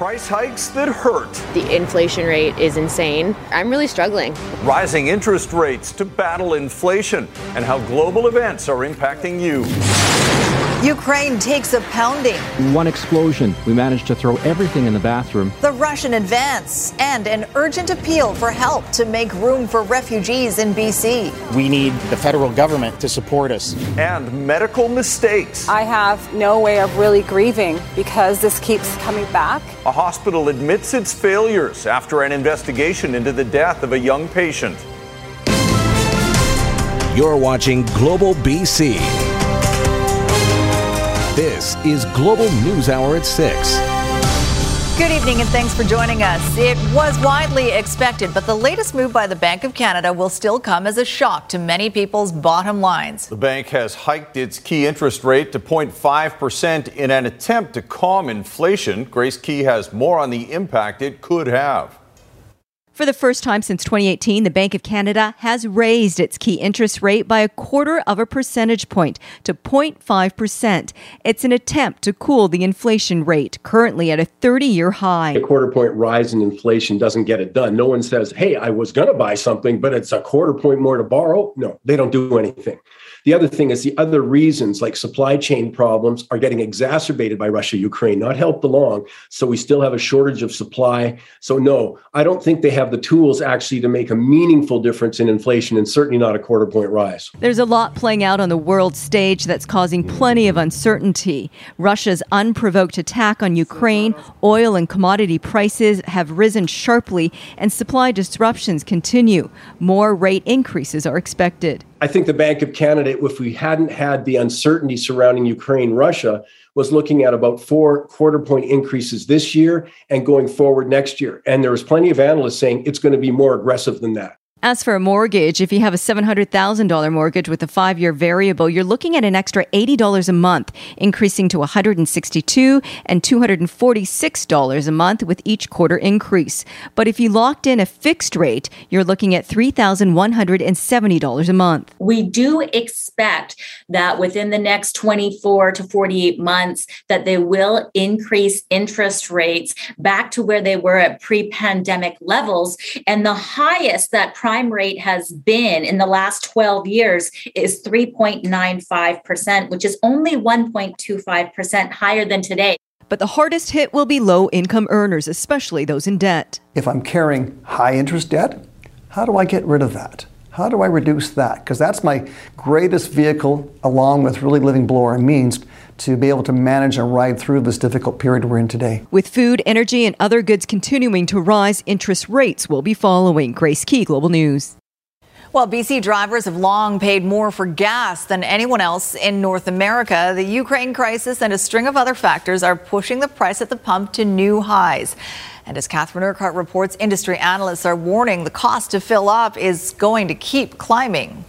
price hikes that hurt. The inflation rate is insane. I'm really struggling. Rising interest rates to battle inflation and how global events are impacting you. Ukraine takes a pounding. One explosion. We managed to throw everything in the bathroom. The Russian advance and an urgent appeal for help to make room for refugees in BC. We need the federal government to support us. And medical mistakes. I have no way of really grieving because this keeps coming back. A hospital admits its failures after an investigation into the death of a young patient. You're watching Global BC. This is Global News Hour at 6. Good evening and thanks for joining us. It was widely expected, but the latest move by the Bank of Canada will still come as a shock to many people's bottom lines. The bank has hiked its key interest rate to 0.5% in an attempt to calm inflation. Grace Ke has more on the impact it could have. For the first time since 2018, the Bank of Canada has raised its key interest rate by a quarter of a percentage point to 0.5%. It's an attempt to cool the inflation rate, currently at a 30 year high. A quarter point rise in inflation doesn't get it done. No one says, hey, I was going to buy something, but it's a quarter point more to borrow. No, they don't do anything. The other thing is the other reasons, like supply chain problems, are getting exacerbated by Russia, Ukraine, not helped along. So we still have a shortage of supply. So, no, I don't think they have the tools actually to make a meaningful difference in inflation and certainly not a quarter point rise. There's a lot playing out on the world stage that's causing plenty of uncertainty. Russia's unprovoked attack on Ukraine, oil and commodity prices have risen sharply, and supply disruptions continue. More rate increases are expected. I think the Bank of Canada, if we hadn't had the uncertainty surrounding Ukraine, Russia, was looking at about four quarter point increases this year and going forward next year. And there was plenty of analysts saying it's going to be more aggressive than that. As for a mortgage, if you have a $700,000 mortgage with a five year variable, you're looking at an extra $80 a month, increasing to $162 and $246 a month with each quarter increase. But if you locked in a fixed rate, you're looking at $3,170 a month. We do expect that within the next 24 to 48 months that they will increase interest rates back to where they were at pre-pandemic levels and the highest that prime rate has been in the last 12 years is 3.95%, which is only 1.25% higher than today. But the hardest hit will be low income earners, especially those in debt. If I'm carrying high interest debt, how do I get rid of that? How do I reduce that? Because that's my greatest vehicle, along with really living below our means, to be able to manage and ride through this difficult period we're in today. With food, energy, and other goods continuing to rise, interest rates will be following. Grace Ke, Global News. Well, BC drivers have long paid more for gas than anyone else in North America. The Ukraine crisis and a string of other factors are pushing the price at the pump to new highs. And as Catherine Urquhart reports, industry analysts are warning the cost to fill up is going to keep climbing.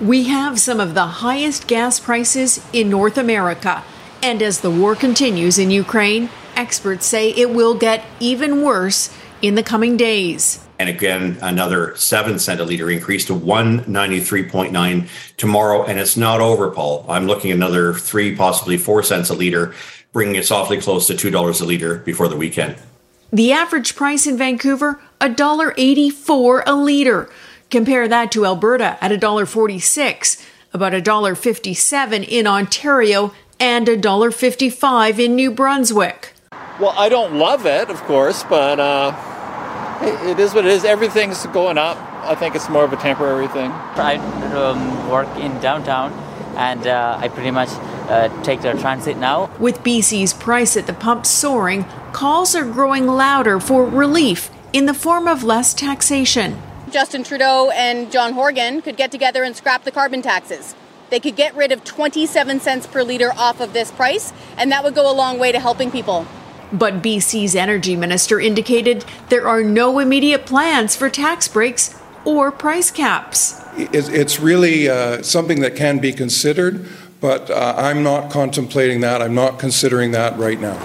We have some of the highest gas prices in North America. And as the war continues in Ukraine, experts say it will get even worse in the coming days. And again, another seven cent a liter increase to 193.9 tomorrow. And it's not over, Paul. I'm looking at another three, possibly four cents a liter, bringing it softly close to $2 a liter before the weekend. The average price in Vancouver, $1.84 a liter. Compare that to Alberta at $1.46, about $1.57 in Ontario, and $1.55 in New Brunswick. Well, I don't love it, of course, but uh, it is what it is. Everything's going up. I think it's more of a temporary thing. I um, work in downtown, and uh, I pretty much uh, take their transit now. With BC's price at the pump soaring, calls are growing louder for relief in the form of less taxation. Justin Trudeau and John Horgan could get together and scrap the carbon taxes. They could get rid of 27 cents per litre off of this price, and that would go a long way to helping people. But BC's energy minister indicated there are no immediate plans for tax breaks or price caps. It's really uh, something that can be considered, but uh, I'm not contemplating that. I'm not considering that right now.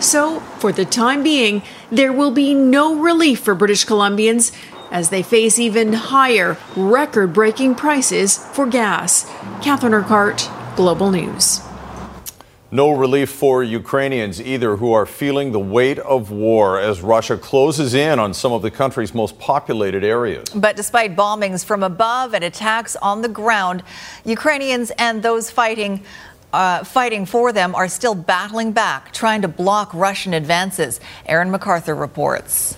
So, for the time being, there will be no relief for British Columbians as they face even higher, record breaking prices for gas. Catherine Urquhart, Global News. No relief for Ukrainians either, who are feeling the weight of war as Russia closes in on some of the country's most populated areas. But despite bombings from above and attacks on the ground, Ukrainians and those fighting uh, fighting for them are still battling back, trying to block Russian advances. Aaron MacArthur reports.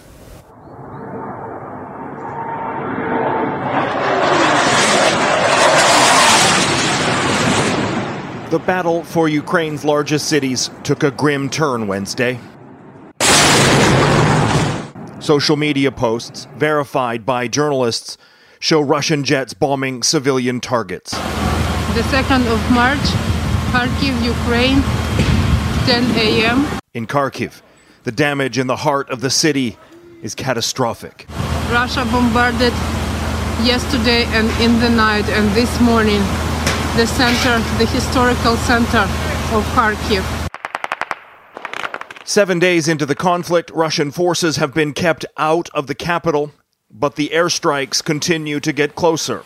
The battle for Ukraine's largest cities took a grim turn Wednesday. Social media posts, verified by journalists, show Russian jets bombing civilian targets. The 2nd of March, Kharkiv, Ukraine, 10 a.m. In Kharkiv, the damage in the heart of the city is catastrophic. Russia bombarded yesterday and in the night and this morning the center, the historical center of Kharkiv. Seven days into the conflict, Russian forces have been kept out of the capital, but the airstrikes continue to get closer.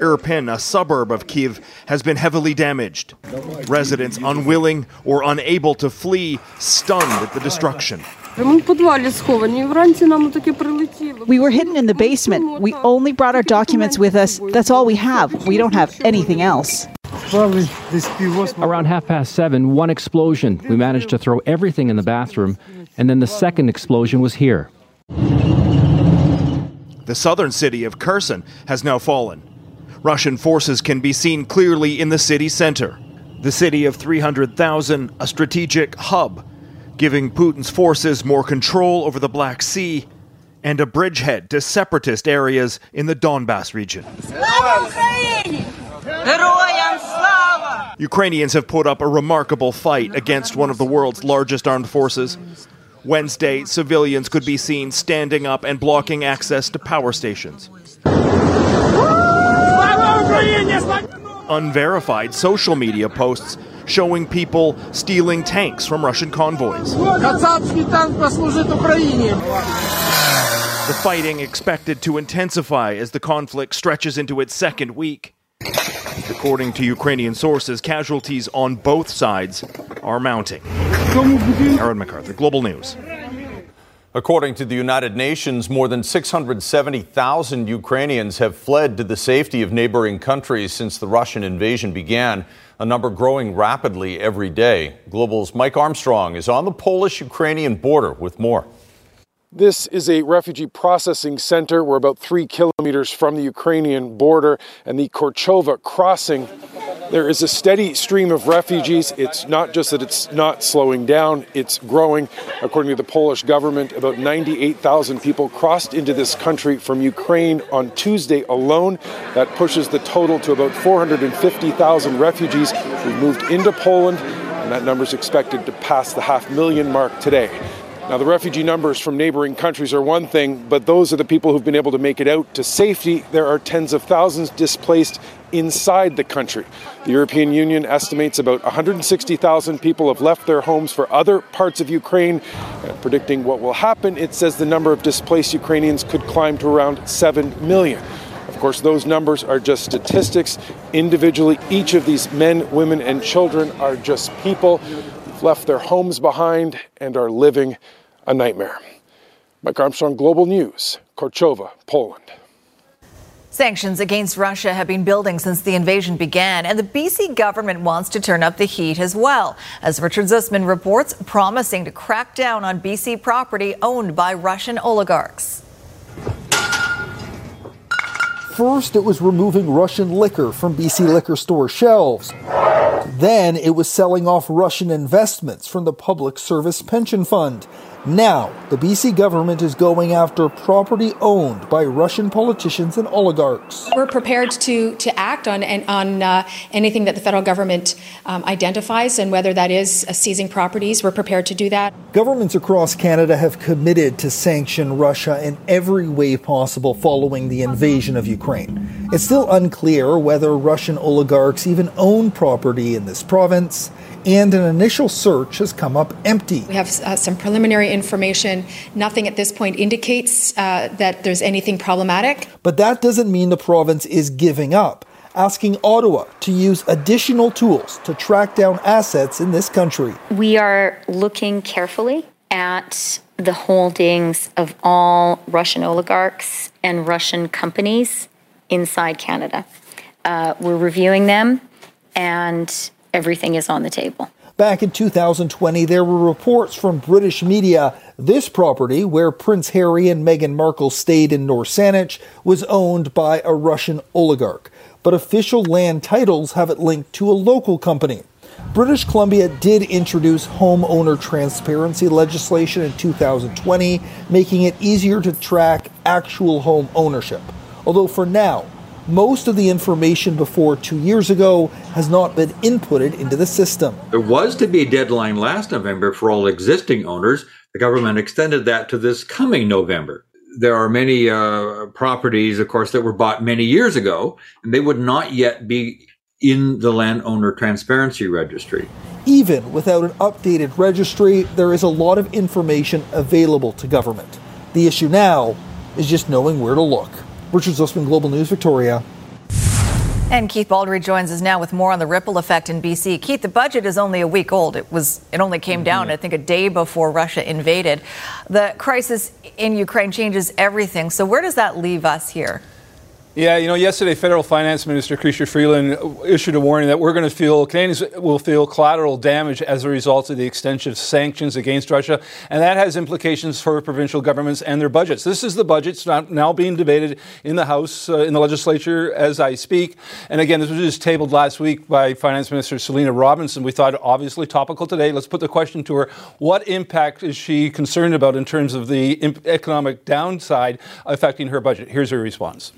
Irpin, a suburb of Kiev, has been heavily damaged. Residents unwilling or unable to flee, stunned at the destruction. We were hidden in the basement. We only brought our documents with us. That's all we have. We don't have anything else. Around half past seven, one explosion. We managed to throw everything in the bathroom, and then the second explosion was here. The southern city of Kherson has now fallen. Russian forces can be seen clearly in the city center. The city of 300,000, a strategic hub giving Putin's forces more control over the Black Sea and a bridgehead to separatist areas in the Donbass region. Ukrainians have put up a remarkable fight against one of the world's largest armed forces. Wednesday, civilians could be seen standing up and blocking access to power stations. Unverified social media posts showing people stealing tanks from Russian convoys. The fighting expected to intensify as the conflict stretches into its second week. According to Ukrainian sources, casualties on both sides are mounting. Aaron MacArthur, Global News. According to the United Nations, more than 670,000 Ukrainians have fled to the safety of neighboring countries since the Russian invasion began, a number growing rapidly every day. Global's Mike Armstrong is on the Polish Ukrainian border with more. This is a refugee processing center. We're about three kilometers from the Ukrainian border and the Korczowa crossing. There is a steady stream of refugees. It's not just that it's not slowing down, it's growing. According to the Polish government, about 98,000 people crossed into this country from Ukraine on Tuesday alone. That pushes the total to about 450,000 refugees who've moved into Poland, and that number is expected to pass the half million mark today. Now, the refugee numbers from neighboring countries are one thing, but those are the people who've been able to make it out to safety. There are tens of thousands displaced inside the country. The European Union estimates about 160,000 people have left their homes for other parts of Ukraine. And predicting what will happen, it says the number of displaced Ukrainians could climb to around 7 million. Of course, those numbers are just statistics. Individually, each of these men, women, and children are just people left their homes behind and are living a nightmare. Mike Armstrong, Global News, Korczowa, Poland. Sanctions against Russia have been building since the invasion began, and the BC government wants to turn up the heat as well, as Richard Zussman reports, promising to crack down on BC property owned by Russian oligarchs. First, it was removing Russian liquor from BC liquor store shelves. Then, it was selling off Russian investments from the Public Service Pension Fund. Now, the BC government is going after property owned by Russian politicians and oligarchs. We're prepared to, to act on, on uh, anything that the federal government um, identifies, and whether that is uh, seizing properties, we're prepared to do that. Governments across Canada have committed to sanction Russia in every way possible following the invasion of Ukraine. It's still unclear whether Russian oligarchs even own property in this province and an initial search has come up empty. We have uh, some preliminary information. Nothing at this point indicates uh, that there's anything problematic. But that doesn't mean the province is giving up. asking Ottawa to use additional tools to track down assets in this country. We are looking carefully at the holdings of all Russian oligarchs and Russian companies inside Canada. Uh, we're reviewing them, and everything is on the table. Back in 2020, there were reports from British media this property, where Prince Harry and Meghan Markle stayed in North Saanich, was owned by a Russian oligarch. But official land titles have it linked to a local company. British Columbia did introduce homeowner transparency legislation in 2020, making it easier to track actual home ownership. Although for now, most of the information before two years ago has not been inputted into the system. There was to be a deadline last November for all existing owners. The government extended that to this coming November. There are many uh, properties, of course, that were bought many years ago, and they would not yet be in the landowner transparency registry. Even without an updated registry, there is a lot of information available to government. The issue now is just knowing where to look. Richard Zussman, Global News, Victoria. And Keith Baldrey joins us now with more on the ripple effect in BC. Keith, the budget is only a week old. It was it only came down, mm-hmm. I think, a day before Russia invaded. The crisis in Ukraine changes everything. So where does that leave us here? Yeah, you know, yesterday, Federal Finance Minister Chrystia Freeland issued a warning that we're going to feel, Canadians will feel collateral damage as a result of the extension of sanctions against Russia. And that has implications for provincial governments and their budgets. This is the budget now being debated in the House, uh, in the legislature as I speak. And again, this was just tabled last week by Finance Minister Selina Robinson. We thought obviously topical today. Let's put the question to her what impact is she concerned about in terms of the economic downside affecting her budget? Here's her response.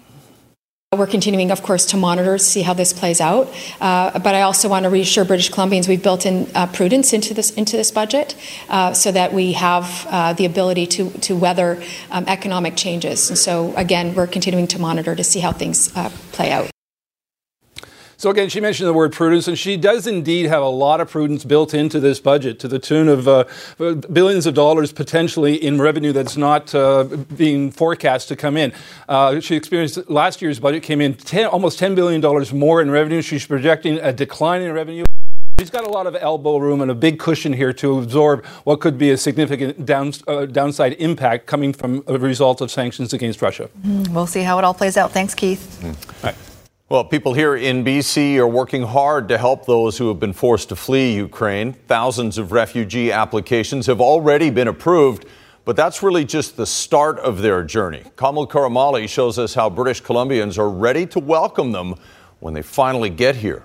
We're continuing, of course, to monitor, see how this plays out. Uh, but I also want to reassure British Columbians we've built in uh, prudence into this into this budget, uh, so that we have uh, the ability to to weather um, economic changes. And so, again, we're continuing to monitor to see how things uh, play out. So again, she mentioned the word prudence, and she does indeed have a lot of prudence built into this budget, to the tune of uh, billions of dollars potentially in revenue that's not uh, being forecast to come in. Uh, she experienced last year's budget came in 10, almost ten billion dollars more in revenue. She's projecting a decline in revenue. She's got a lot of elbow room and a big cushion here to absorb what could be a significant down, uh, downside impact coming from a result of sanctions against Russia. Mm, we'll see how it all plays out. Thanks, Keith. Mm. Well, people here in BC are working hard to help those who have been forced to flee Ukraine. Thousands of refugee applications have already been approved, but that's really just the start of their journey. Kamal Karamali shows us how British Columbians are ready to welcome them when they finally get here.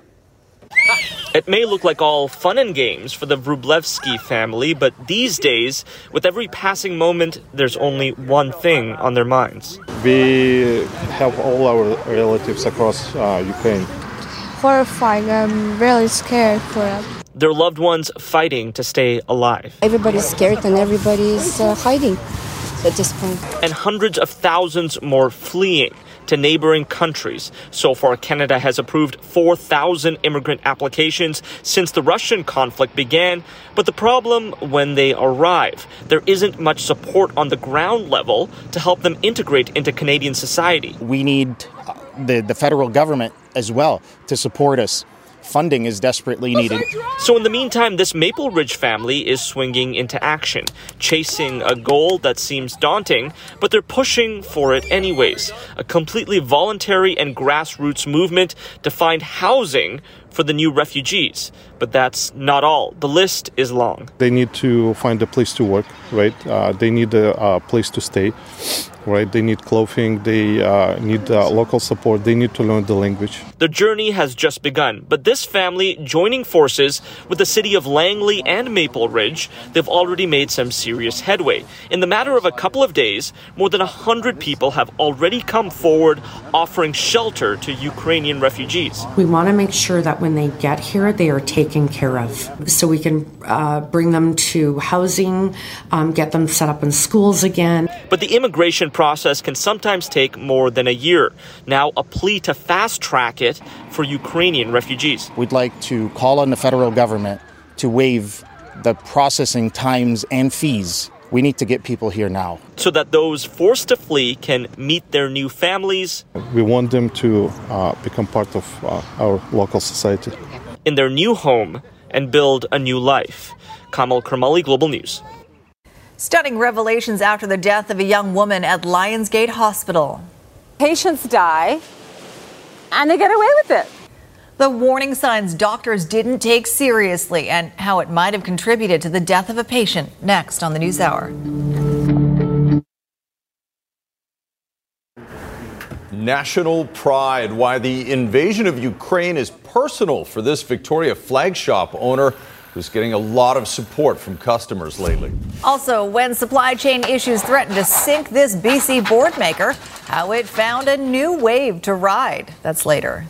It may look like all fun and games for the Vrublevsky family, but these days, with every passing moment, there's only one thing on their minds. We help all our relatives across uh, Ukraine. Horrifying. I'm really scared for them. Their loved ones fighting to stay alive. Everybody's scared and everybody's uh, hiding at this point. And hundreds of thousands more fleeing to neighboring countries. So far, Canada has approved 4,000 immigrant applications since the Russian conflict began. But the problem when they arrive, there isn't much support on the ground level to help them integrate into Canadian society. We need uh, the, the federal government as well to support us funding is desperately needed. So, in the meantime, this Maple Ridge family is swinging into action, chasing a goal that seems daunting, but they're pushing for it anyways. A completely voluntary and grassroots movement to find housing for the new refugees. But that's not all. The list is long. They need to find a place to work, right? Uh, they need a, a place to stay right? They need clothing, they uh, need uh, local support, they need to learn the language. The journey has just begun, but this family joining forces with the city of Langley and Maple Ridge, they've already made some serious headway. In the matter of a couple of days, more than 100 people have already come forward offering shelter to Ukrainian refugees. We want to make sure that when they get here, they are taken care of. So we can uh, bring them to housing, um, get them set up in schools again. But the immigration process can sometimes take more than a year. Now, a plea to fast track it for Ukrainian refugees. We'd like to call on the federal government to waive the processing times and fees We need to get people here now. So that those forced to flee can meet their new families. We want them to uh, become part of uh, our local society. In their new home and build a new life. Kamal Karamali, Global News. Stunning revelations after the death of a young woman at Lionsgate Hospital. Patients die and they get away with it. The warning signs doctors didn't take seriously and how it might have contributed to the death of a patient next on the News Hour. National pride. Why the invasion of Ukraine is personal for this Victoria flag shop owner who's getting a lot of support from customers lately. Also, when supply chain issues threatened to sink this BC board maker, how it found a new wave to ride. That's later.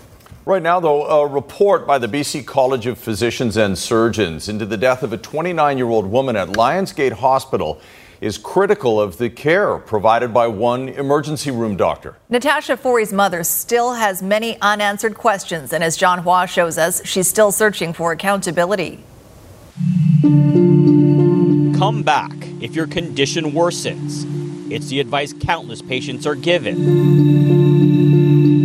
Right now, though, a report by the BC College of Physicians and Surgeons into the death of a 29 year old woman at Lionsgate Hospital is critical of the care provided by one emergency room doctor. Natasha Forey's mother still has many unanswered questions, and as John Hua shows us, she's still searching for accountability. Come back if your condition worsens. It's the advice countless patients are given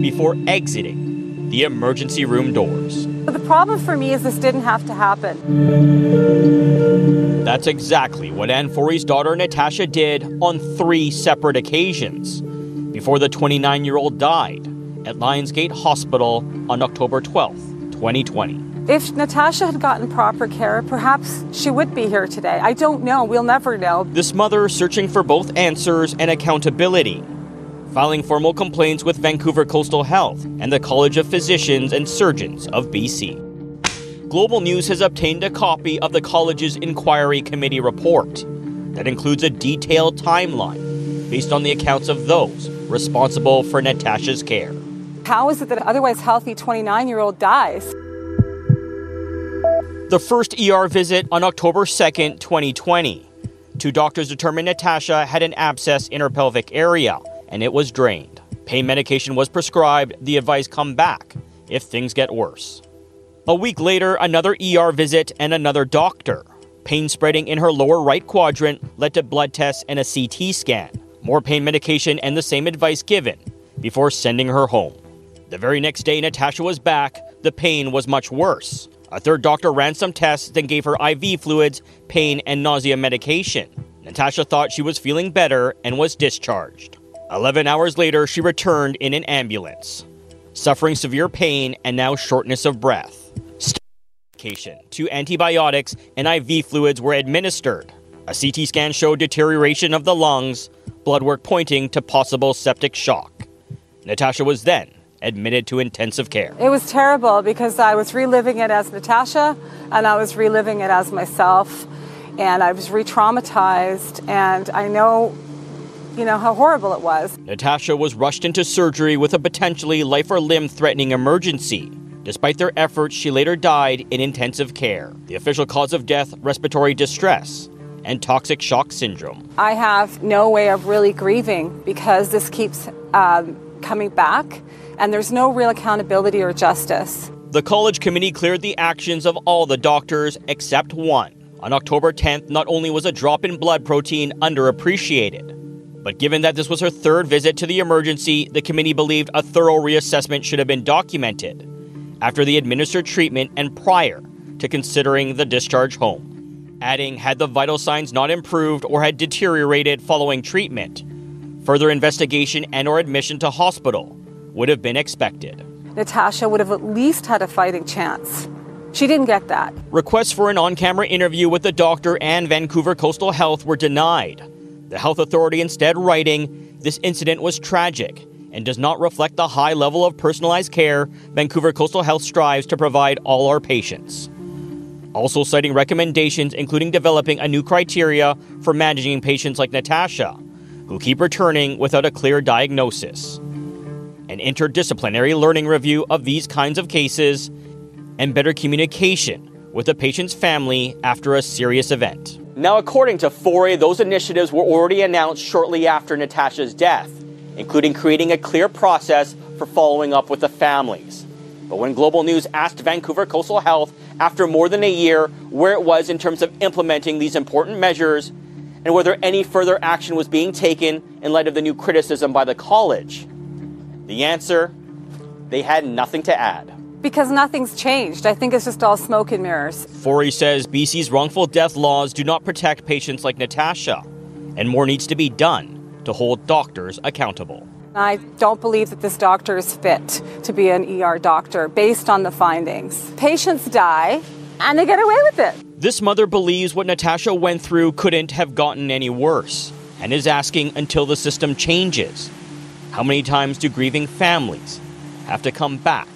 before exiting the emergency room doors. The problem for me is this didn't have to happen. That's exactly what Anne Forey's daughter Natasha did on three separate occasions before the 29 year old died at Lionsgate Hospital on October 12th, 2020. If Natasha had gotten proper care, perhaps she would be here today. I don't know. We'll never know. This mother searching for both answers and accountability, filing formal complaints with Vancouver Coastal Health and the College of Physicians and Surgeons of BC. Global News has obtained a copy of the college's inquiry committee report that includes a detailed timeline based on the accounts of those responsible for Natasha's care. How is it that an otherwise healthy 29 year old dies? The first ER visit on October 2nd, 2020. Two doctors determined Natasha had an abscess in her pelvic area and it was drained. Pain medication was prescribed, the advice come back if things get worse. A week later, another ER visit and another doctor. Pain spreading in her lower right quadrant led to blood tests and a CT scan. More pain medication and the same advice given before sending her home. The very next day, Natasha was back. The pain was much worse. A third doctor ran some tests, then gave her IV fluids, pain, and nausea medication. Natasha thought she was feeling better and was discharged. 11 hours later, she returned in an ambulance, suffering severe pain and now shortness of breath. Two antibiotics, and IV fluids were administered. A CT scan showed deterioration of the lungs, blood work pointing to possible septic shock. Natasha was then admitted to intensive care. It was terrible because I was reliving it as Natasha and I was reliving it as myself and I was re traumatized and I know you know how horrible it was. Natasha was rushed into surgery with a potentially life or limb threatening emergency. Despite their efforts, she later died in intensive care. The official cause of death respiratory distress and toxic shock syndrome. I have no way of really grieving because this keeps um, coming back and there's no real accountability or justice. The college committee cleared the actions of all the doctors except one. On October 10th, not only was a drop in blood protein underappreciated, but given that this was her third visit to the emergency, the committee believed a thorough reassessment should have been documented after the administered treatment and prior to considering the discharge home. Adding, had the vital signs not improved or had deteriorated following treatment, further investigation and or admission to hospital would have been expected. Natasha would have at least had a fighting chance. She didn't get that. Requests for an on camera interview with the doctor and Vancouver Coastal Health were denied. The health authority instead writing, This incident was tragic and does not reflect the high level of personalized care Vancouver Coastal Health strives to provide all our patients. Also citing recommendations including developing a new criteria for managing patients like Natasha, who keep returning without a clear diagnosis. An interdisciplinary learning review of these kinds of cases, and better communication with the patient's family after a serious event. Now, according to Forey, those initiatives were already announced shortly after Natasha's death, including creating a clear process for following up with the families. But when Global News asked Vancouver Coastal Health after more than a year where it was in terms of implementing these important measures, and whether any further action was being taken in light of the new criticism by the college. The answer they had nothing to add. Because nothing's changed. I think it's just all smoke and mirrors. Forey says BC's wrongful death laws do not protect patients like Natasha, and more needs to be done to hold doctors accountable. I don't believe that this doctor is fit to be an ER doctor based on the findings. Patients die and they get away with it. This mother believes what Natasha went through couldn't have gotten any worse and is asking until the system changes. How many times do grieving families have to come back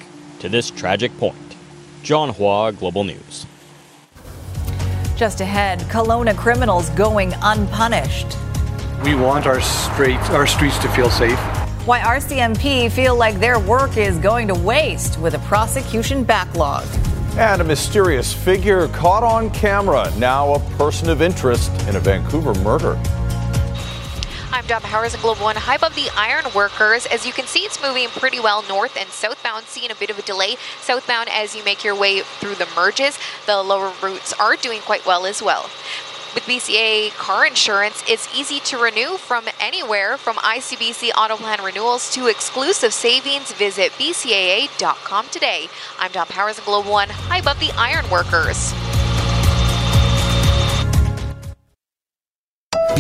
to this tragic point? John Hua, Global News. Just ahead, Kelowna criminals going unpunished. We want our streets, our streets to feel safe. Why RCMP feel like their work is going to waste with a prosecution backlog. And a mysterious figure caught on camera, now a person of interest in a Vancouver murder. I'm Dom Powers, Global One. High above the iron workers. As you can see, it's moving pretty well north and southbound, seeing a bit of a delay. Southbound, as you make your way through the merges, the lower routes are doing quite well as well. With BCA car insurance, it's easy to renew from anywhere from ICBC auto plan renewals to exclusive savings. Visit bcaa.com today. I'm Dom Powers in Global One, high above the iron workers.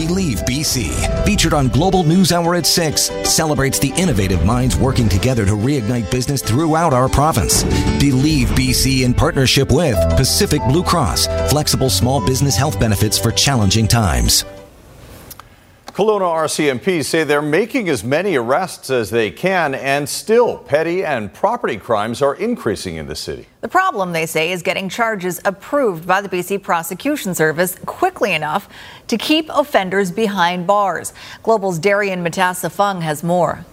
Believe BC, featured on Global News Hour at 6, celebrates the innovative minds working together to reignite business throughout our province. Believe BC in partnership with Pacific Blue Cross, flexible small business health benefits for challenging times. Kelowna RCMP say they're making as many arrests as they can, and still petty and property crimes are increasing in the city. The problem, they say, is getting charges approved by the BC Prosecution Service quickly enough to keep offenders behind bars. Global's Darian Matassa Fung has more.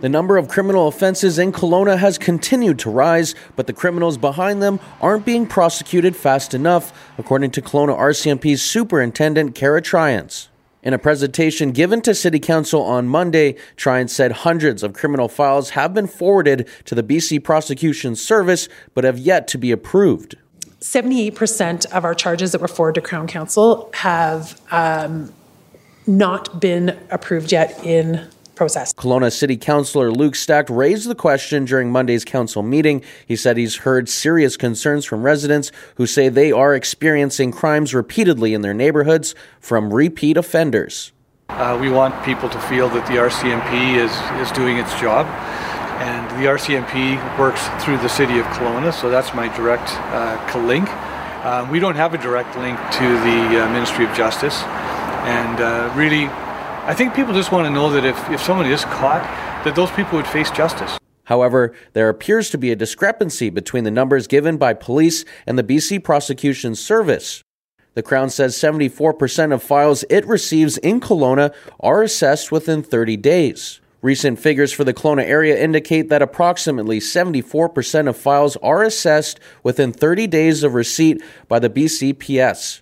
The number of criminal offenses in Kelowna has continued to rise, but the criminals behind them aren't being prosecuted fast enough, according to Kelowna RCMP's Superintendent Kara Triance. In a presentation given to City Council on Monday, Triance said hundreds of criminal files have been forwarded to the BC Prosecution Service but have yet to be approved. 78% of our charges that were forwarded to Crown Counsel have um, not been approved yet in process. Kelowna City Councilor Luke Stack raised the question during Monday's council meeting. He said he's heard serious concerns from residents who say they are experiencing crimes repeatedly in their neighborhoods from repeat offenders. Uh, we want people to feel that the RCMP is, is doing its job. And the RCMP works through the city of Kelowna, so that's my direct uh, link. Uh, we don't have a direct link to the uh, Ministry of Justice. And uh, really, I think people just want to know that if, if someone is caught, that those people would face justice. However, there appears to be a discrepancy between the numbers given by police and the BC Prosecution Service. The Crown says 74% of files it receives in Kelowna are assessed within 30 days. Recent figures for the Kelowna area indicate that approximately 74% of files are assessed within 30 days of receipt by the BCPS.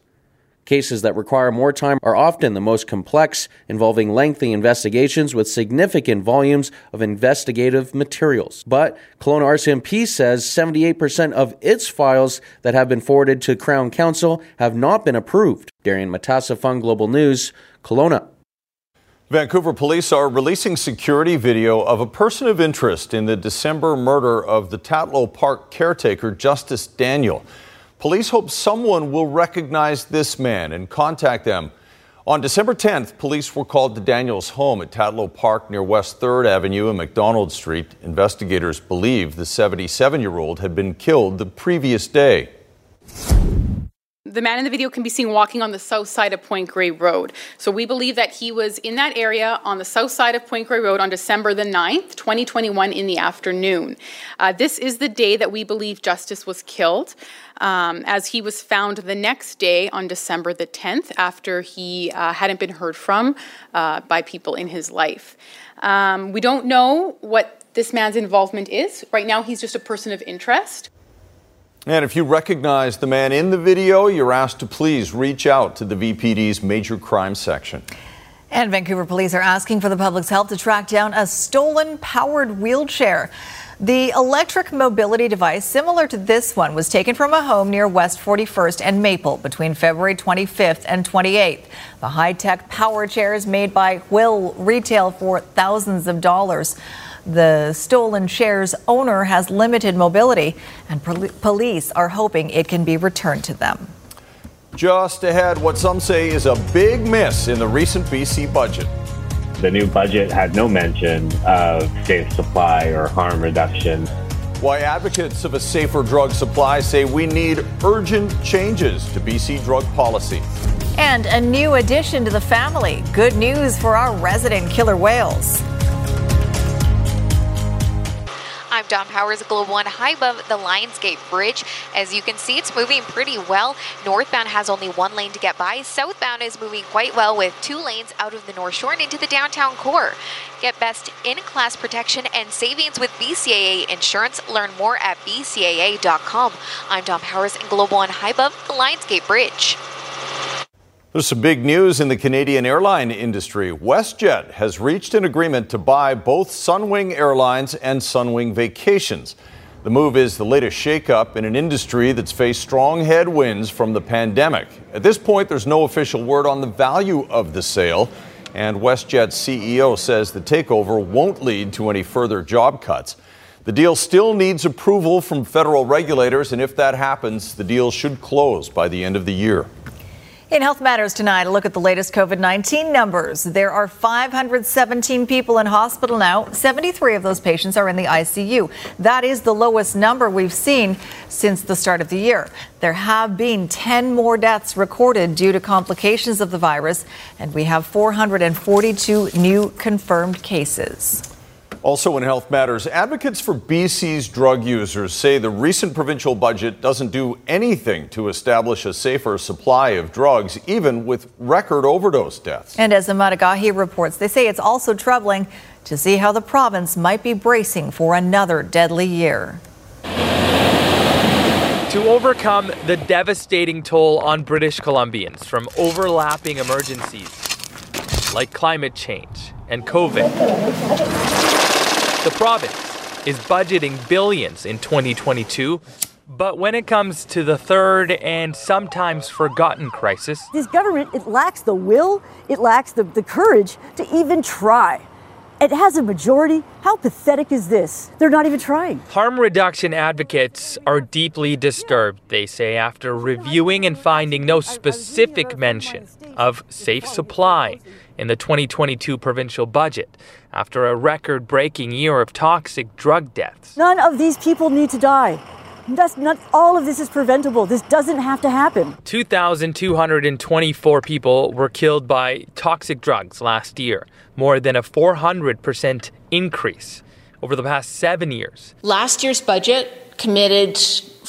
Cases that require more time are often the most complex, involving lengthy investigations with significant volumes of investigative materials. But Kelowna RCMP says 78% of its files that have been forwarded to Crown Counsel have not been approved. Darian Matassa, Fung Global News, Kelowna. Vancouver police are releasing security video of a person of interest in the December murder of the Tatlow Park caretaker, Justice Daniel. Police hope someone will recognize this man and contact them. On December 10th, police were called to Daniel's home at Tatlow Park near West 3rd Avenue and McDonald Street. Investigators believe the 77 year old had been killed the previous day. The man in the video can be seen walking on the south side of Point Grey Road. So we believe that he was in that area on the south side of Point Grey Road on December the 9th, 2021 in the afternoon. Uh, this is the day that we believe Justice was killed. Um, as he was found the next day on December the 10th after he uh, hadn't been heard from uh, by people in his life. Um, we don't know what this man's involvement is. Right now, he's just a person of interest. And if you recognize the man in the video, you're asked to please reach out to the VPD's major crime section. And Vancouver police are asking for the public's help to track down a stolen powered wheelchair. The electric mobility device, similar to this one, was taken from a home near West 41st and Maple between February 25th and 28th. The high tech power chairs made by WHILL retail for thousands of dollars. The stolen chair's owner has limited mobility, and pol- police are hoping it can be returned to them. Just ahead, what some say is a big miss in the recent BC budget. The new budget had no mention of safe supply or harm reduction. Why advocates of a safer drug supply say we need urgent changes to BC drug policy. And a new addition to the family. Good news for our resident killer whales. I'm Dawn Powers, Global One, high above the Lionsgate Bridge. As you can see, it's moving pretty well. Northbound has only one lane to get by. Southbound is moving quite well with two lanes out of the North Shore and into the downtown core. Get best in-class protection and savings with BCAA Insurance. Learn more at bcaa.com. I'm Dawn Powers, Global One, high above the Lionsgate Bridge. There's some big news in the Canadian airline industry. WestJet has reached an agreement to buy both Sunwing Airlines and Sunwing Vacations. The move is the latest shakeup in an industry that's faced strong headwinds from the pandemic. At this point, there's no official word on the value of the sale, and WestJet's CEO says the takeover won't lead to any further job cuts. The deal still needs approval from federal regulators, and if that happens, the deal should close by the end of the year. In Health Matters tonight, a look at the latest COVID 19 numbers. There are 517 people in hospital now. 73 of those patients are in the ICU. That is the lowest number we've seen since the start of the year. There have been 10 more deaths recorded due to complications of the virus, and we have 442 new confirmed cases. Also, in Health Matters, advocates for BC's drug users say the recent provincial budget doesn't do anything to establish a safer supply of drugs, even with record overdose deaths. And as Emad Agahi reports, they say it's also troubling to see how the province might be bracing for another deadly year. To overcome the devastating toll on British Columbians from overlapping emergencies like climate change and COVID. The province is budgeting billions in 2022, but when it comes to the third and sometimes forgotten crisis, this government it lacks the will, it lacks the, the courage to even try. It has a majority. How pathetic is this? They're not even trying. Harm reduction advocates are deeply disturbed, they say, after reviewing and finding no specific mention of safe supply in the 2022 provincial budget after a record breaking year of toxic drug deaths. None of these people need to die. That's not all of this is preventable. This doesn't have to happen. 2,224 people were killed by toxic drugs last year, more than a 400% increase over the past seven years. Last year's budget committed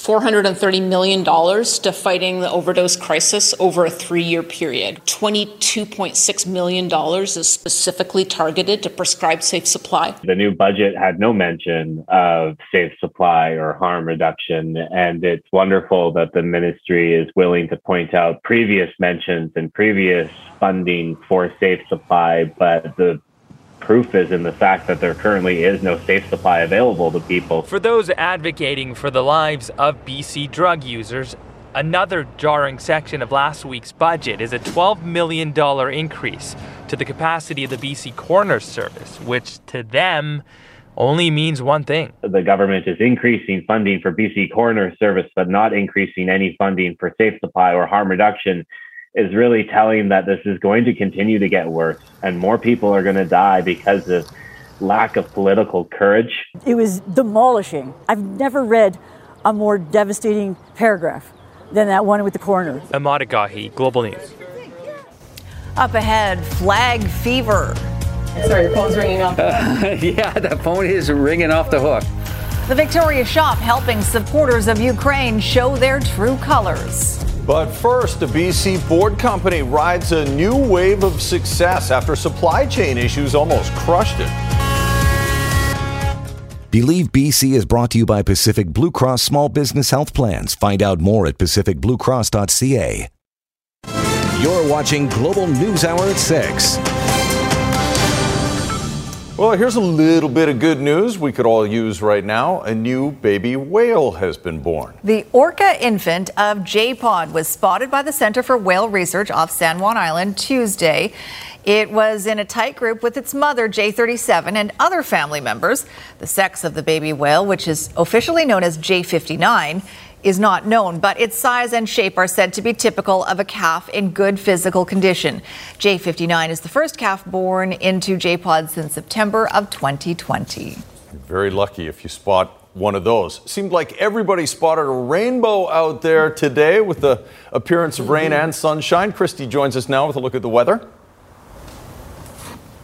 $430 million to fighting the overdose crisis over a three year period. $22.6 million is specifically targeted to prescribe safe supply. The new budget had no mention of safe supply or harm reduction. And it's wonderful that the ministry is willing to point out previous mentions and previous funding for safe supply, but the proof is in the fact that there currently is no safe supply available to people. For those advocating for the lives of BC drug users, another jarring section of last week's budget is a $12 million increase to the capacity of the BC Coroner Service, which to them only means one thing. The government is increasing funding for BC Coroner Service, but not increasing any funding for safe supply or harm reduction is really telling that this is going to continue to get worse and more people are going to die because of lack of political courage. It was demolishing. I've never read a more devastating paragraph than that one with the coroner. Emad Agahi, Global News. Up ahead, flag fever. Sorry, your phone's ringing off. Uh, yeah, the phone is ringing off the hook. The Victoria Shop helping supporters of Ukraine show their true colors. But first, a BC board company rides a new wave of success after supply chain issues almost crushed it. Believe BC is brought to you by Pacific Blue Cross Small Business Health Plans. Find out more at pacificbluecross.ca. You're watching Global News Hour at 6. Well, here's a little bit of good news we could all use right now. A new baby whale has been born. The orca infant of J-Pod was spotted by the Center for Whale Research off San Juan Island Tuesday. It was in a tight group with its mother, J37, and other family members. The sex of the baby whale, which is officially known as J59, is not known, but its size and shape are said to be typical of a calf in good physical condition. J59 is the first calf born into J-Pod since September of 2020. Very lucky if you spot one of those. Seemed like everybody spotted a rainbow out there today with the appearance of rain and sunshine. Christy joins us now with a look at the weather.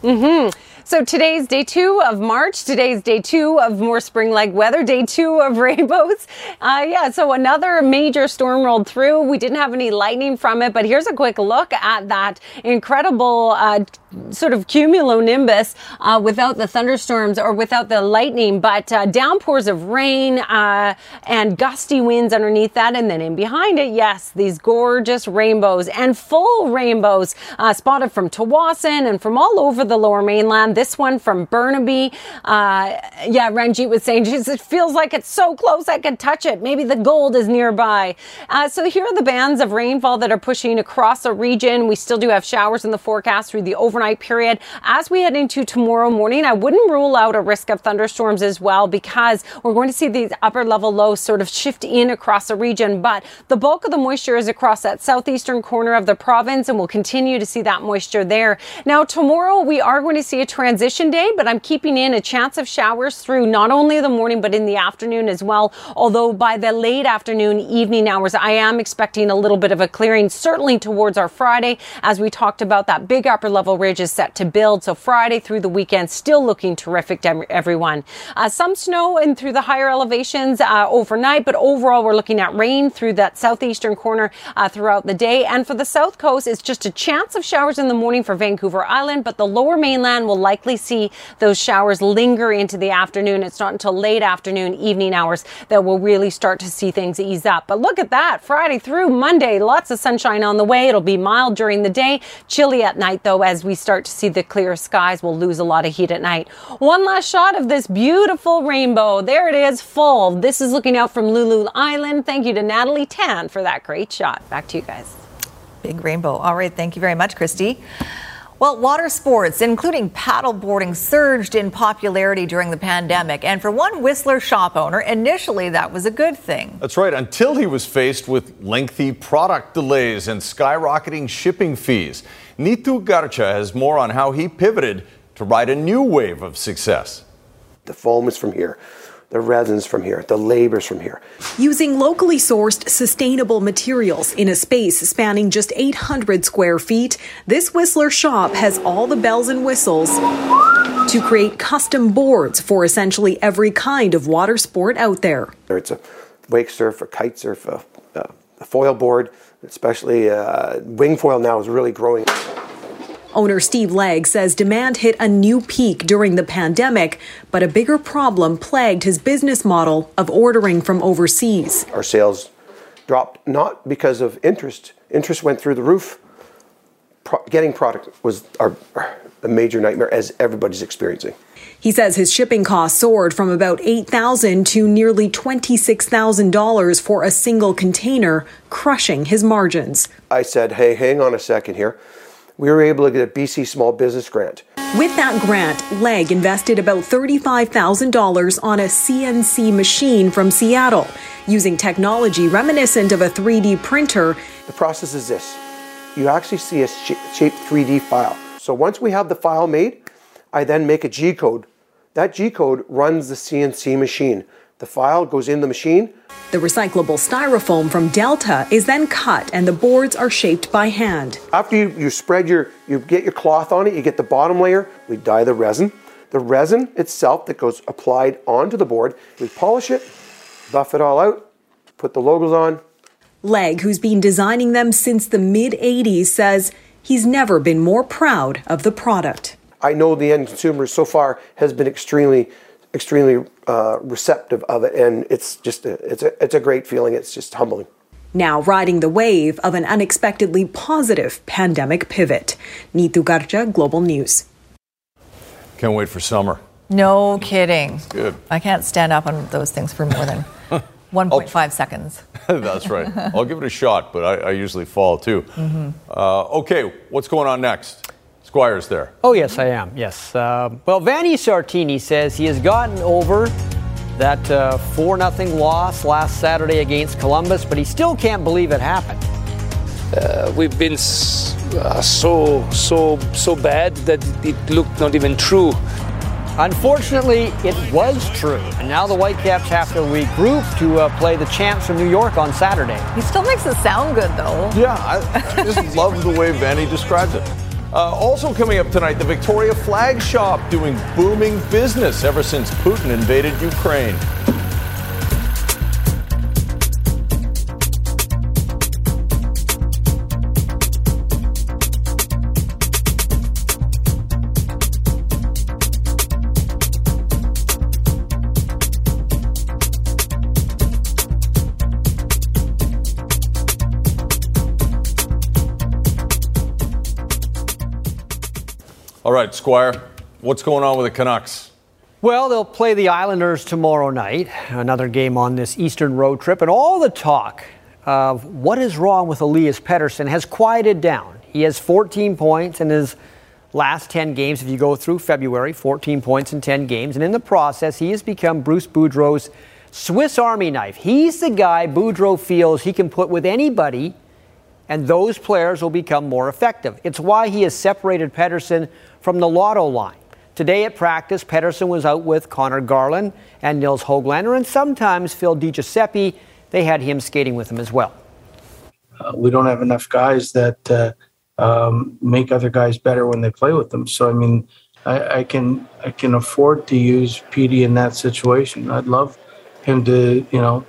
Mm-hmm. So today's day two of March. Today's day two of more spring-like weather. Day two of rainbows. Uh, yeah. So another major storm rolled through. We didn't have any lightning from it, but here's a quick look at that incredible uh, sort of cumulonimbus uh, without the thunderstorms or without the lightning, but uh, downpours of rain uh, and gusty winds underneath that, and then in behind it, yes, these gorgeous rainbows and full rainbows uh, spotted from Tsawwassen and from all over the Lower Mainland. This one from Burnaby. Uh, yeah, Ranjit was saying, it feels like it's so close I could touch it. Maybe the gold is nearby. Uh, so here are the bands of rainfall that are pushing across the region. We still do have showers in the forecast through the overnight period. As we head into tomorrow morning, I wouldn't rule out a risk of thunderstorms as well because we're going to see these upper level lows sort of shift in across the region. But the bulk of the moisture is across that southeastern corner of the province, and we'll continue to see that moisture there. Now, tomorrow we are going to see a transition day, but I'm keeping in a chance of showers through not only the morning but in the afternoon as well. Although by the late afternoon, evening hours, I am expecting a little bit of a clearing, certainly towards our Friday. As we talked about, that big upper level ridge is set to build. So Friday through the weekend, still looking terrific to everyone. Uh, some snow in through the higher elevations uh, overnight, but overall we're looking at rain through that southeastern corner uh, throughout the day. And for the south coast, it's just a chance of showers in the morning for Vancouver Island, but the lower mainland will likely likely see those showers linger into the afternoon. It's not until late afternoon, evening hours that we'll really start to see things ease up. But look at that. Friday through Monday, lots of sunshine on the way. It'll be mild during the day, chilly at night, though, as we start to see the clear skies. We'll lose a lot of heat at night. One last shot of this beautiful rainbow. There it is, full. This is looking out from Lulu Island. Thank you to Natalie Tan for that great shot. Back to you guys. Big rainbow. All right. Thank you very much, Christy. Well, water sports, including paddleboarding, surged in popularity during the pandemic. And for one Whistler shop owner, initially that was a good thing. That's right, until he was faced with lengthy product delays and skyrocketing shipping fees. Neetu Garcha has more on how he pivoted to ride a new wave of success. The foam is from here the resins from here, the labors from here. Using locally sourced, sustainable materials in a space spanning just 800 square feet, this Whistler shop has all the bells and whistles to create custom boards for essentially every kind of water sport out there. It's a wake surf, a kite surf, a, a foil board, especially uh, wing foil now is really growing. Owner Steve Legg says demand hit a new peak during the pandemic, but a bigger problem plagued his business model of ordering from overseas. Our sales dropped not because of interest, interest went through the roof. Pro- getting product was our, a major nightmare, as everybody's experiencing. He says his shipping costs soared from about 8,000 to nearly $26,000 for a single container, crushing his margins. I said, hey, hang on a second here we were able to get a BC Small Business Grant. With that grant, Legg invested about $35,000 on a CNC machine from Seattle, using technology reminiscent of a 3D printer. The process is this you actually see a shaped 3D file. So once we have the file made, I then make a G code. That G code runs the CNC machine. The file goes in the machine. The recyclable styrofoam from Delta is then cut and the boards are shaped by hand. After you, you spread your, you get your cloth on it, you get the bottom layer, we dye the resin. The resin itself that goes applied onto the board, we polish it, buff it all out, put the logos on. Legg, who's been designing them since the mid 80s, says he's never been more proud of the product. I know the end consumer so far has been extremely extremely uh, receptive of it, and it's just a, it's a it's a great feeling. It's just humbling. Now riding the wave of an unexpectedly positive pandemic pivot. Neetu Garcha, Global News. Can't wait for summer. No kidding. Good. I can't stand up on those things for more than 1.5 seconds. That's right. I'll give it a shot, but I, I usually fall too. Mhm. Uh, okay, what's going on next? Squire's there. Oh, yes, I am. Yes. Uh, well, Vanni Sartini says he has gotten over that uh, 4 0 loss last Saturday against Columbus, but he still can't believe it happened. Uh, we've been uh, so, so, so bad that it looked not even true. Unfortunately, it was true. And now the Whitecaps have to regroup to uh, play the champs from New York on Saturday. He still makes it sound good, though. Yeah, I, I just love the way Vanni describes it. Uh, also coming up tonight, the Victoria Flag Shop doing booming business ever since Putin invaded Ukraine. Squire, what's going on with the Canucks? Well, they'll play the Islanders tomorrow night, another game on this Eastern road trip, and all the talk of what is wrong with Elias Pettersson has quieted down. He has 14 points in his last 10 games. If you go through February, 14 points in 10 games, and in the process, he has become Bruce Boudreau's Swiss Army knife. He's the guy Boudreau feels he can put with anybody and those players will become more effective. It's why he has separated Pettersson from the lotto line. Today at practice, Pettersson was out with Connor Garland and Nils Hoglander, and sometimes Phil DiGiuseppe. They had him skating with them as well. Uh, we don't have enough guys that uh, um, make other guys better when they play with them. So I mean, I, I can I can afford to use Petey in that situation. I'd love him to you know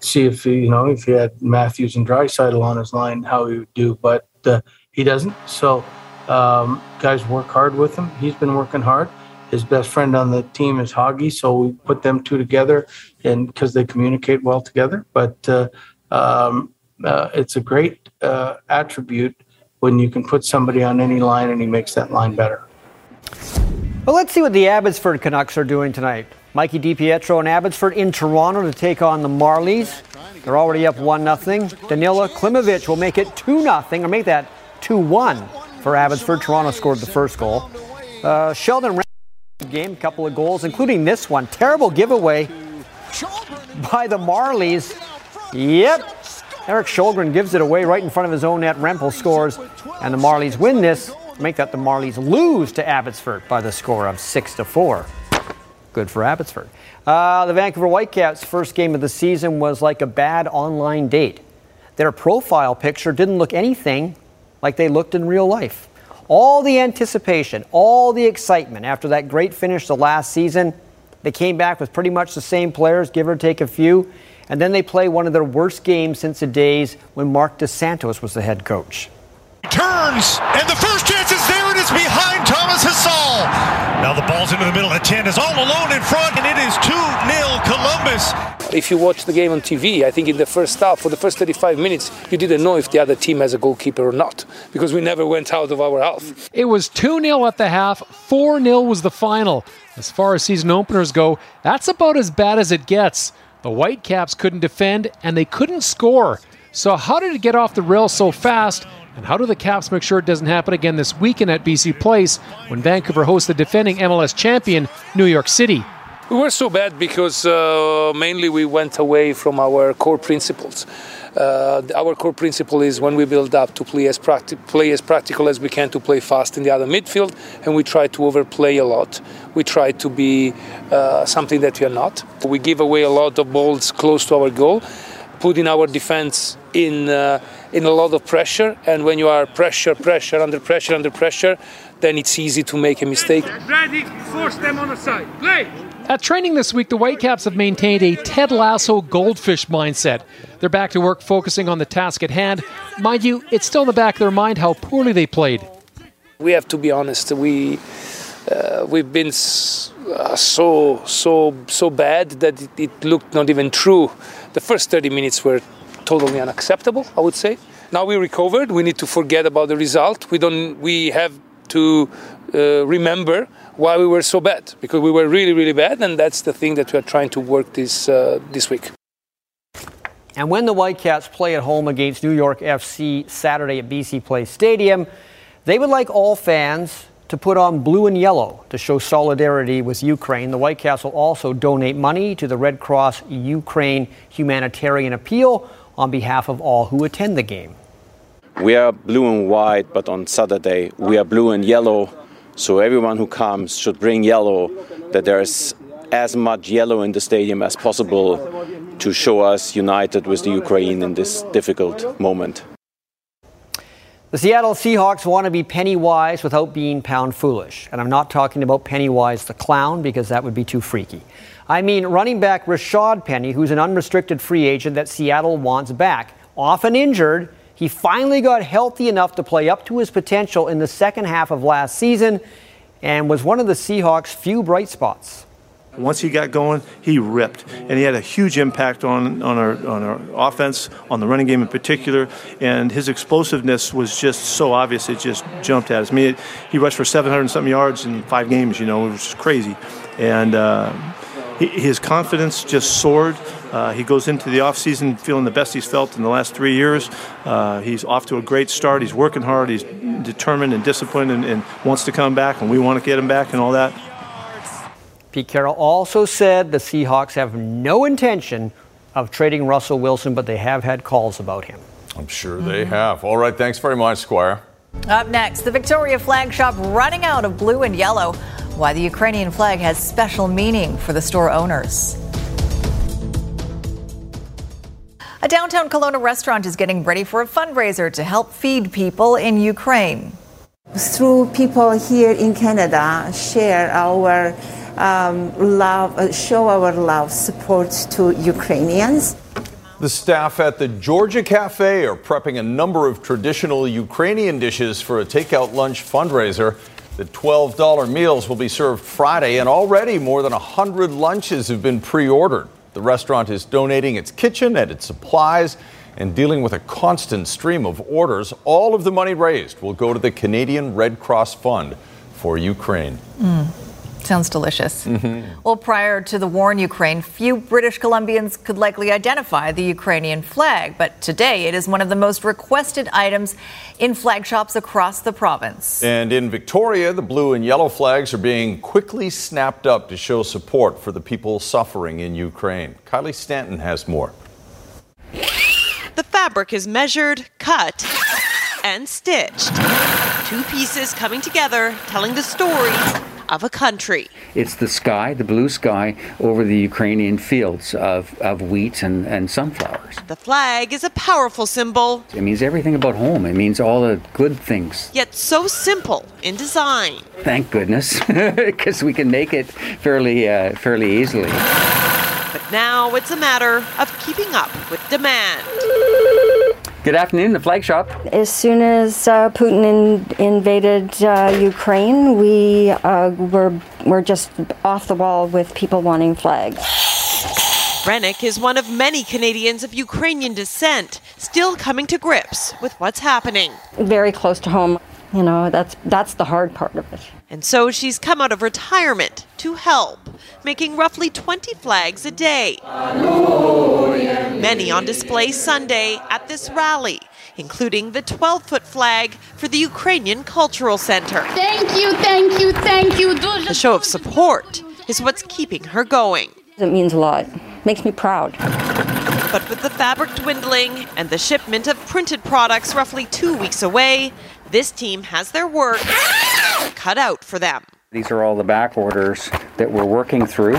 see if he, you know if he had Matthews and Draisaitl on his line, how he would do. But uh, he doesn't. So um, guys work hard with him. He's been working hard. His best friend on the team is Hoggy, so we put them two together, and because they communicate well together. But uh, um, uh, it's a great uh, attribute when you can put somebody on any line and he makes that line better. Well, let's see what the Abbotsford Canucks are doing tonight. Mikey DiPietro and Abbotsford in Toronto to take on the Marlies. They're already up 1 0. Danila Klimovic will make it 2 0, or make that 2 1 for Abbotsford. Toronto scored the first goal. Uh, Sheldon game, couple of goals, including this one. Terrible giveaway by the Marlies. Yep. Erik Källgren gives it away right in front of his own net. Rempel scores, and the Marlies win this. Make that the Marlies lose to Abbotsford by the score of six to four. Good for Abbotsford. Uh, the Vancouver Whitecaps' first game of the season was like a bad online date. Their profile picture didn't look anything like they looked in real life. All the anticipation, all the excitement after that great finish the last season, they came back with pretty much the same players, give or take a few, and then they play one of their worst games since the days when Marc Dos Santos was the head coach. Turns, and the first chance is there. It is behind Thomas Hasal. Now the ball's into the middle. The 10 is all alone in front, and it is 2 0 Columbus. If you watch the game on TV, I think in the first half, for the first 35 minutes, you didn't know if the other team has a goalkeeper or not because we never went out of our half. It was 2 0 at the half, 4 0 was the final. As far as season openers go, that's about as bad as it gets. The Whitecaps couldn't defend and they couldn't score. So, how did it get off the rails so fast? And how do the Caps make sure it doesn't happen again this weekend at BC Place when Vancouver hosts the defending MLS champion, New York City? We were so bad because uh, mainly we went away from our core principles. Uh, our core principle is when we build up to play as, practi- play as practical as we can to play fast in the other midfield, and we try to overplay a lot. We try to be uh, something that we are not. We give away a lot of balls close to our goal, putting our defense in uh, in a lot of pressure. And when you are pressure, pressure, under pressure, under pressure, then it's easy to make a mistake. Ready, force them on the side. Play! At training this week, the Whitecaps have maintained a Ted Lasso goldfish mindset. They're back to work focusing on the task at hand. Mind you, it's still in the back of their mind how poorly they played. We have to be honest. We uh, we've been uh, so so so bad that it, it looked not even true. The first 30 minutes were totally unacceptable. I would say. Now we recovered. We need to forget about the result. We don't. We have to uh, remember why we were so bad because we were really, really bad, and that's the thing that we are trying to work this uh, this week. And when the Whitecaps play at home against New York FC Saturday at BC Place Stadium, they would like all fans to put on blue and yellow to show solidarity with Ukraine. The Whitecaps also donate money to the Red Cross Ukraine Humanitarian Appeal on behalf of all who attend the game. We are blue and white, but on Saturday we are blue and yellow. So everyone who comes should bring yellow, that there is as much yellow in the stadium as possible to show us united with the Ukraine in this difficult moment. The Seattle Seahawks want to be penny wise without being pound foolish. And I'm not talking about Pennywise the clown because that would be too freaky. I mean running back Rashad Penny, who's an unrestricted free agent that Seattle wants back. Often injured, he finally got healthy enough to play up to his potential in the second half of last season and was one of the Seahawks' few bright spots. Once he got going, he ripped, and he had a huge impact on, on our on our offense, on the running game in particular. And his explosiveness was just so obvious; it just jumped at us. I mean, it, he rushed for 700 something yards in five games. You know, it was crazy, and uh, his confidence just soared. Uh, he goes into the offseason feeling the best he's felt in the last three years. Uh, he's off to a great start. He's working hard. He's determined and disciplined and, and wants to come back, and we want to get him back and all that. Pete Carroll also said the Seahawks have no intention of trading Russell Wilson, but they have had calls about him. I'm sure they have. All right, thanks very much, Squire. Up next, the Victoria flag shop running out of blue and yellow. Why the Ukrainian flag has special meaning for the store owners. A downtown Kelowna restaurant is getting ready for a fundraiser to help feed people in Ukraine. Through people here in Canada, share our um, love, uh, show our love, support to Ukrainians. The staff at the Georgia Cafe are prepping a number of traditional Ukrainian dishes for a takeout lunch fundraiser. The $12 meals will be served Friday, and already more than 100 lunches have been pre ordered. The restaurant is donating its kitchen and its supplies and dealing with a constant stream of orders. All of the money raised will go to the Canadian Red Cross Fund for Ukraine. Mm. Sounds delicious. Mm-hmm. Well, prior to the war in Ukraine, few British Columbians could likely identify the Ukrainian flag, but today it is one of the most requested items in flag shops across the province. And in Victoria, the blue and yellow flags are being quickly snapped up to show support for the people suffering in Ukraine. Kylie Stanton has more. The fabric is measured, cut, and stitched. Two pieces coming together, telling the story of a country. It's the sky, the blue sky, over the Ukrainian fields of, of wheat and, and sunflowers. The flag is a powerful symbol. It means everything about home, it means all the good things. Yet so simple in design. Thank goodness, because we can make it fairly, uh, fairly easily. But now it's a matter of keeping up with demand. Good afternoon, the flag shop. As soon as uh, Putin in, invaded uh, Ukraine, we uh, were, were just off the wall with people wanting flags. Rennick is one of many Canadians of Ukrainian descent still coming to grips with what's happening. Very close to home. You know, that's that's the hard part of it. And so she's come out of retirement to help, making roughly 20 flags a day. Many on display Sunday at this rally, including the 12 foot flag for the Ukrainian Cultural Center. Thank you, thank you, thank you. The show of support is what's keeping her going. It means a lot. Makes me proud. But with the fabric dwindling and the shipment of printed products roughly two weeks away, this team has their work cut out for them. These are all the back orders that we're working through,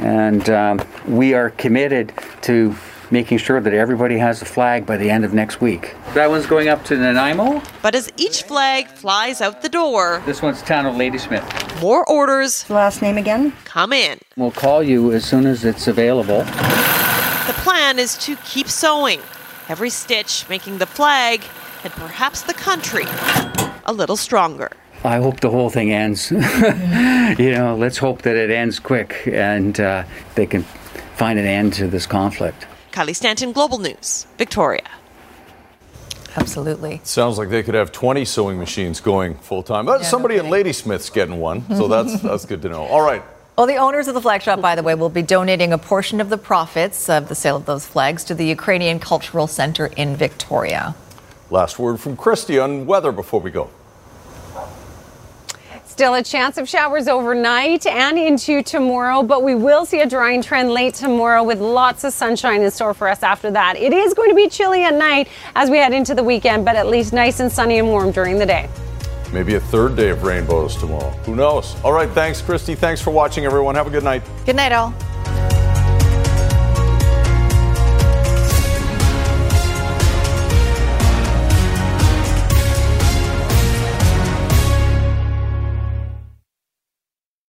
and um, we are committed to making sure that everybody has a flag by the end of next week. That one's going up to Nanaimo. But as each flag flies out the door, this one's town of Ladysmith. More orders. Last name again? Come in. We'll call you as soon as it's available. The plan is to keep sewing, every stitch making the flag and perhaps the country a little stronger. I hope the whole thing ends. you know, let's hope that it ends quick and uh, they can find an end to this conflict. Kylie Stanton, Global News, Victoria. Absolutely. Sounds like they could have 20 sewing machines going full time. Yeah, somebody in Ladysmith's getting one, so that's that's good to know. All right. Well, the owners of the flag shop, by the way, will be donating a portion of the profits of the sale of those flags to the Ukrainian Cultural Center in Victoria. Last word from Christy on weather before we go. Still a chance of showers overnight and into tomorrow, but we will see a drying trend late tomorrow with lots of sunshine in store for us after that. It is going to be chilly at night as we head into the weekend, but at least nice and sunny and warm during the day. Maybe a third day of rainbows tomorrow. Who knows? All right. Thanks, Christy. Thanks for watching, everyone. Have a good night. Good night, all.